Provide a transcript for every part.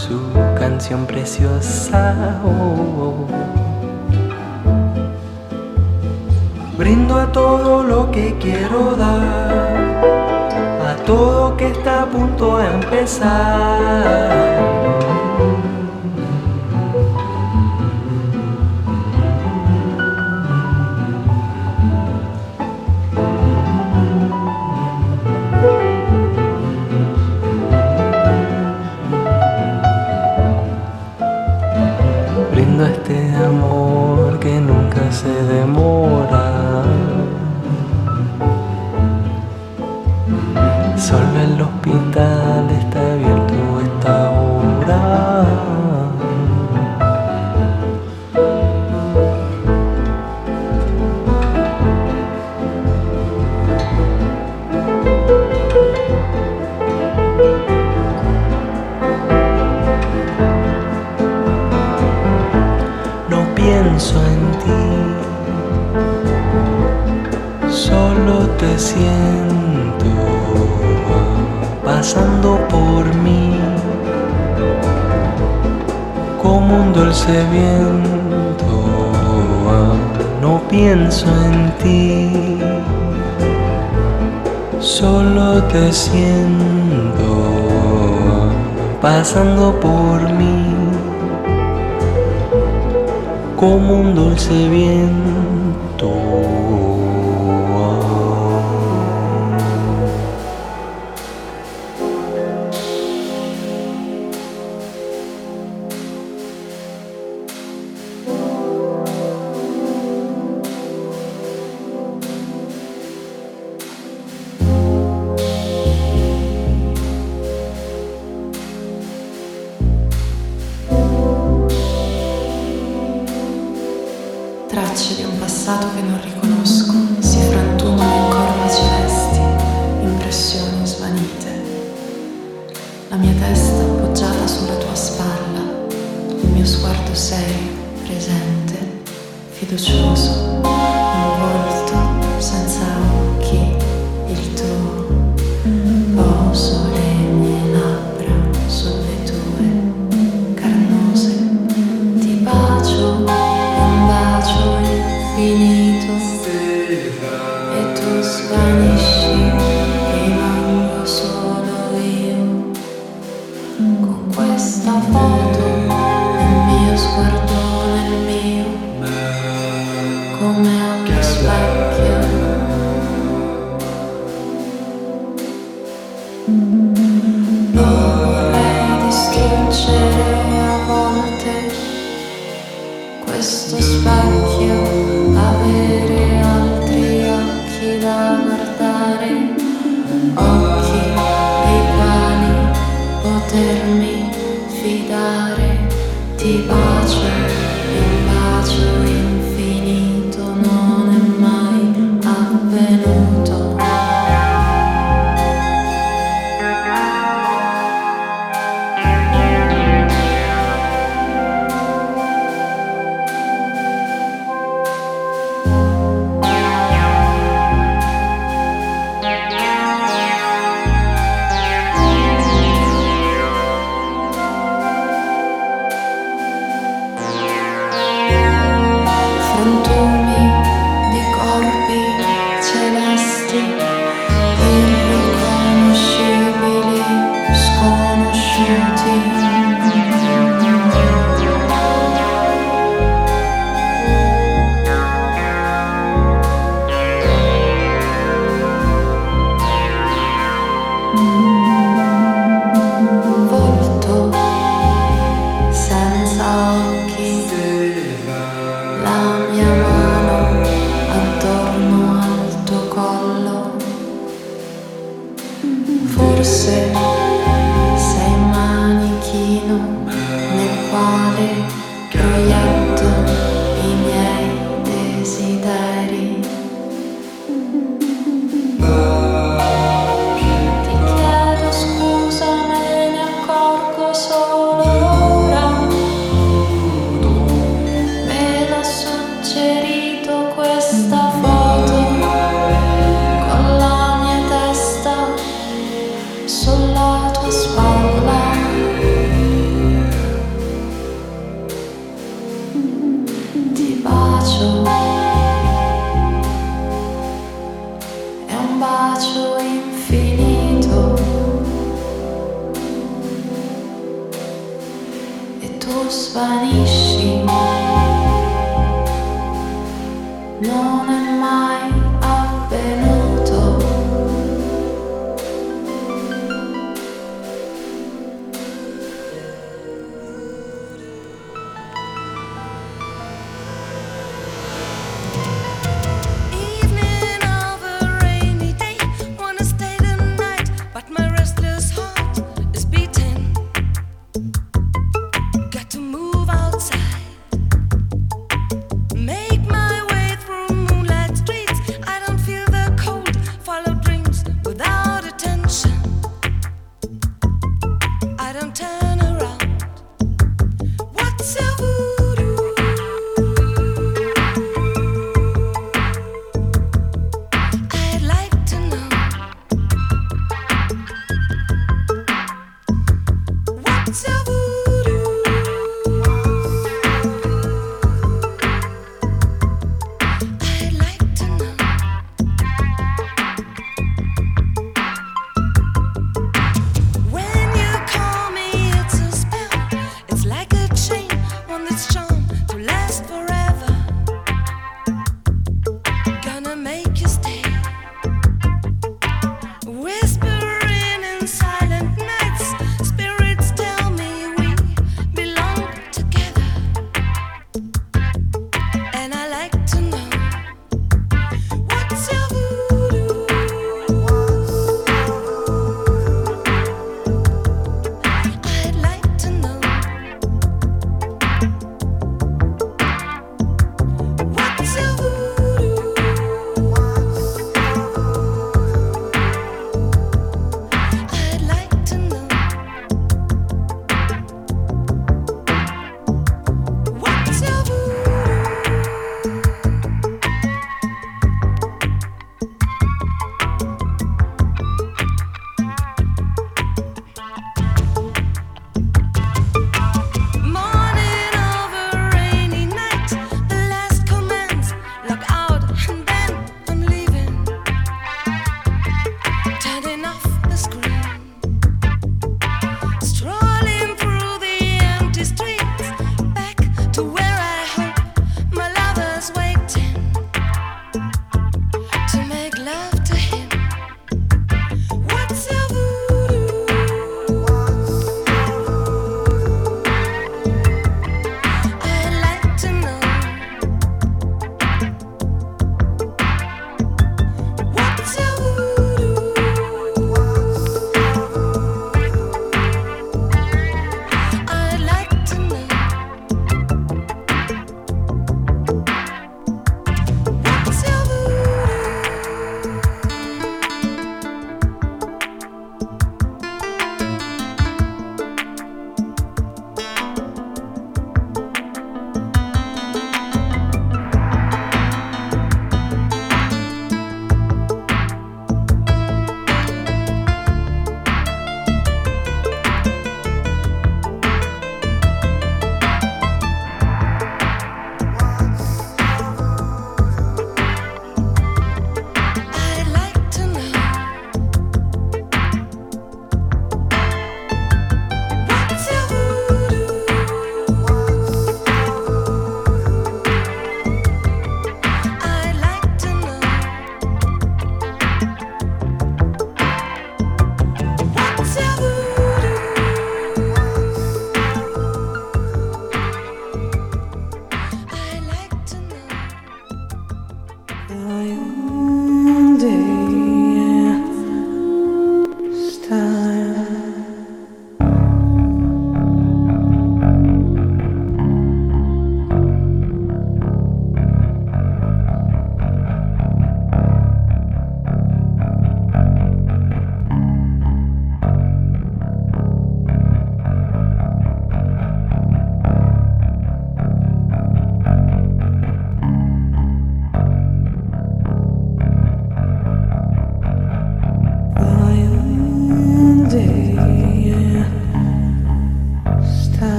su canción preciosa. Oh, oh, oh. Brindo a todo lo que quiero dar, a todo que está a punto de empezar hospital está abierto esta hora. No pienso en ti, solo te siento pasando por mí. Como un dulce viento, no pienso en ti. Solo te siento pasando por mí. Como un dulce viento que.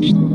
Música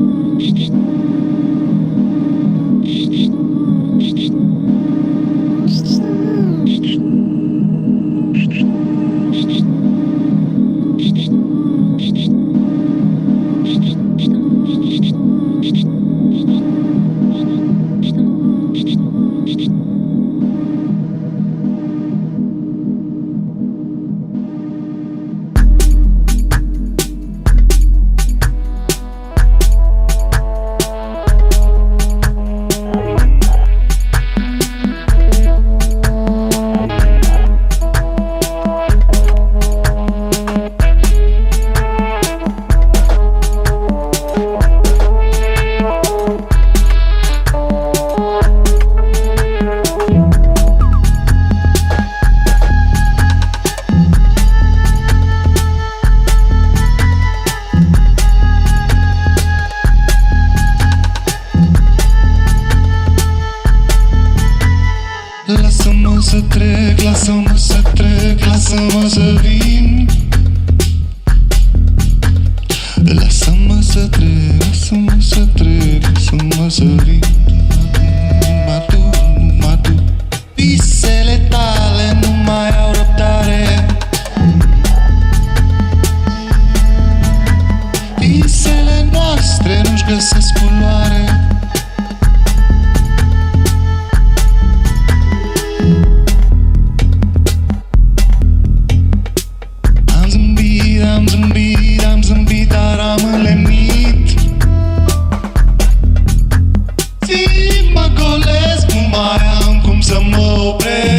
doble.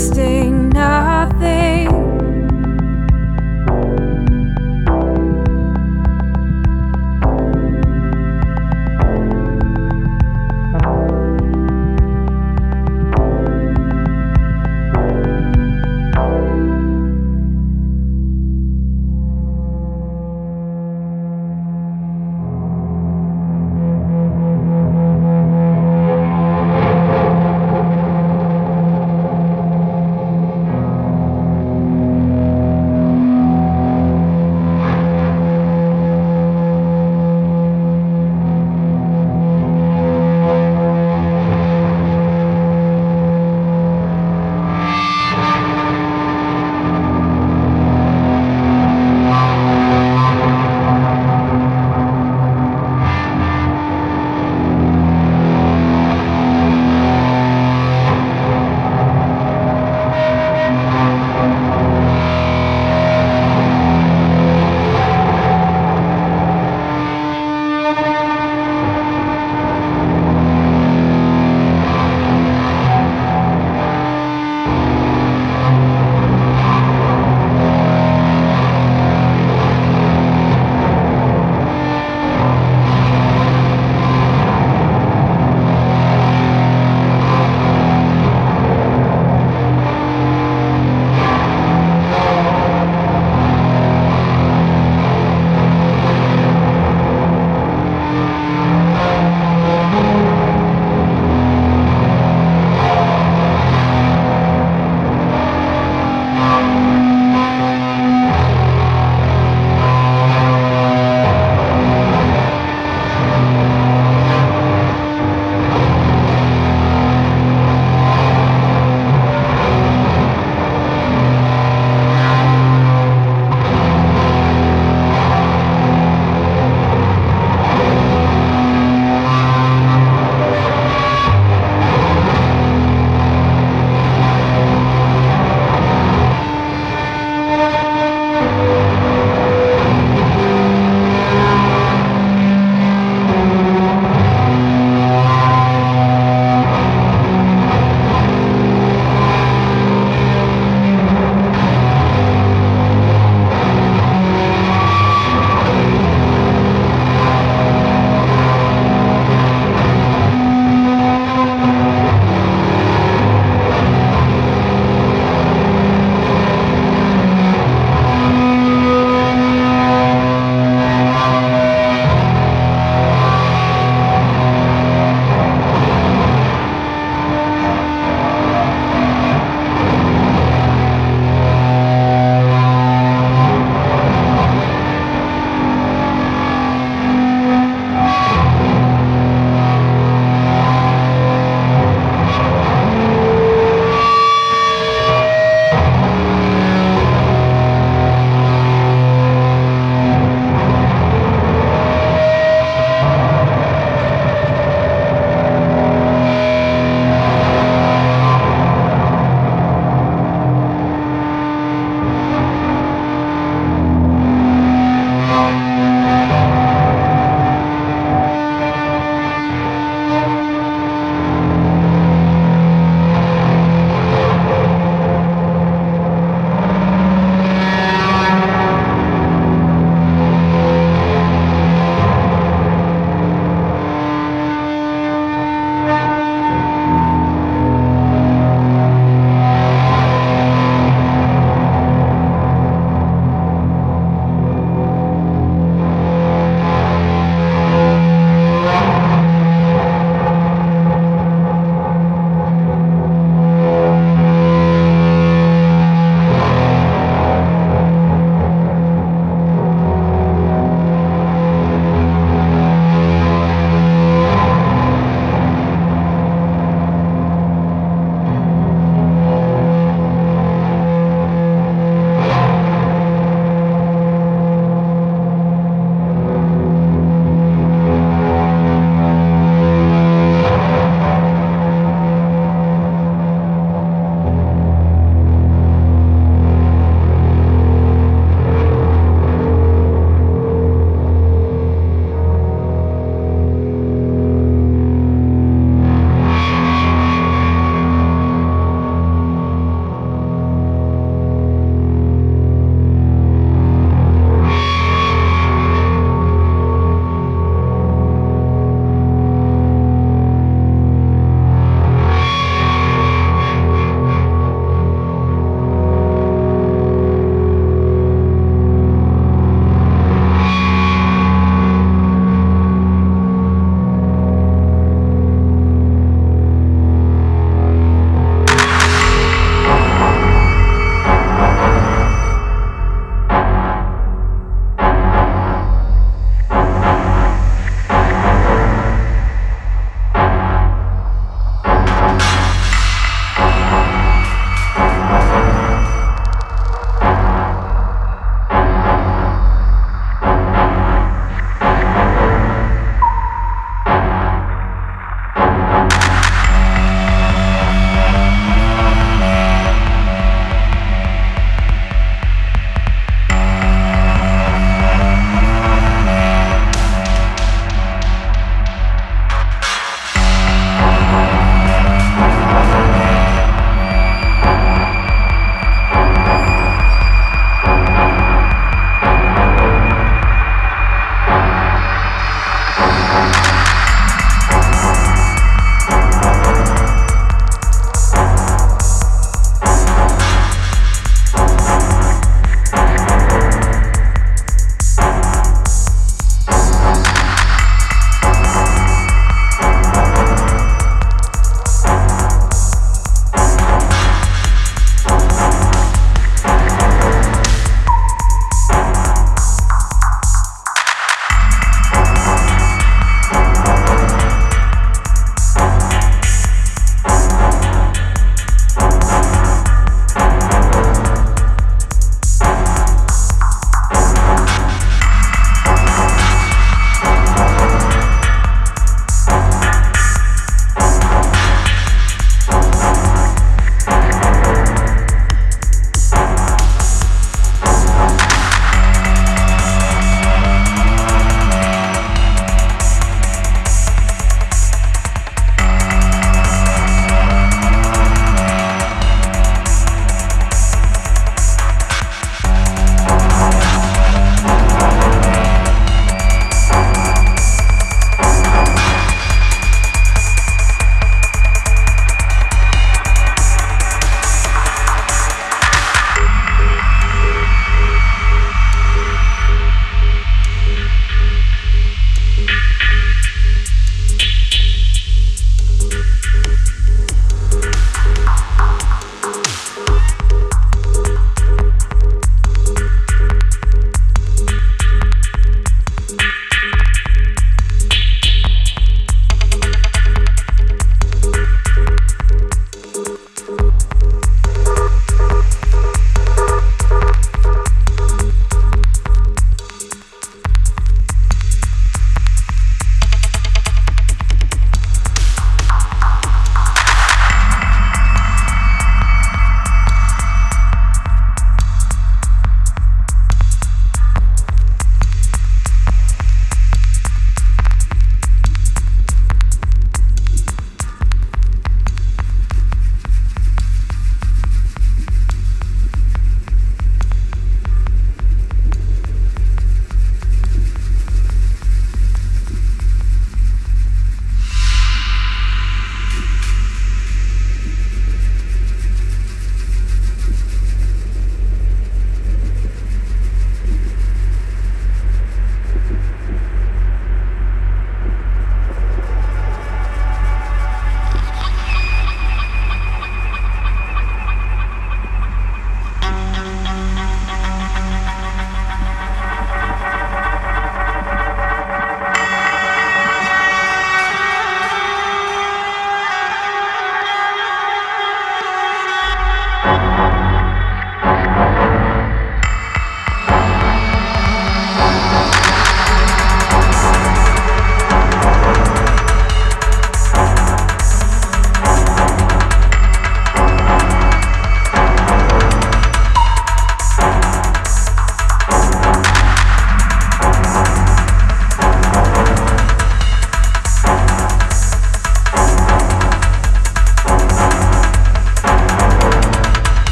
stay.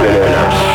milyoner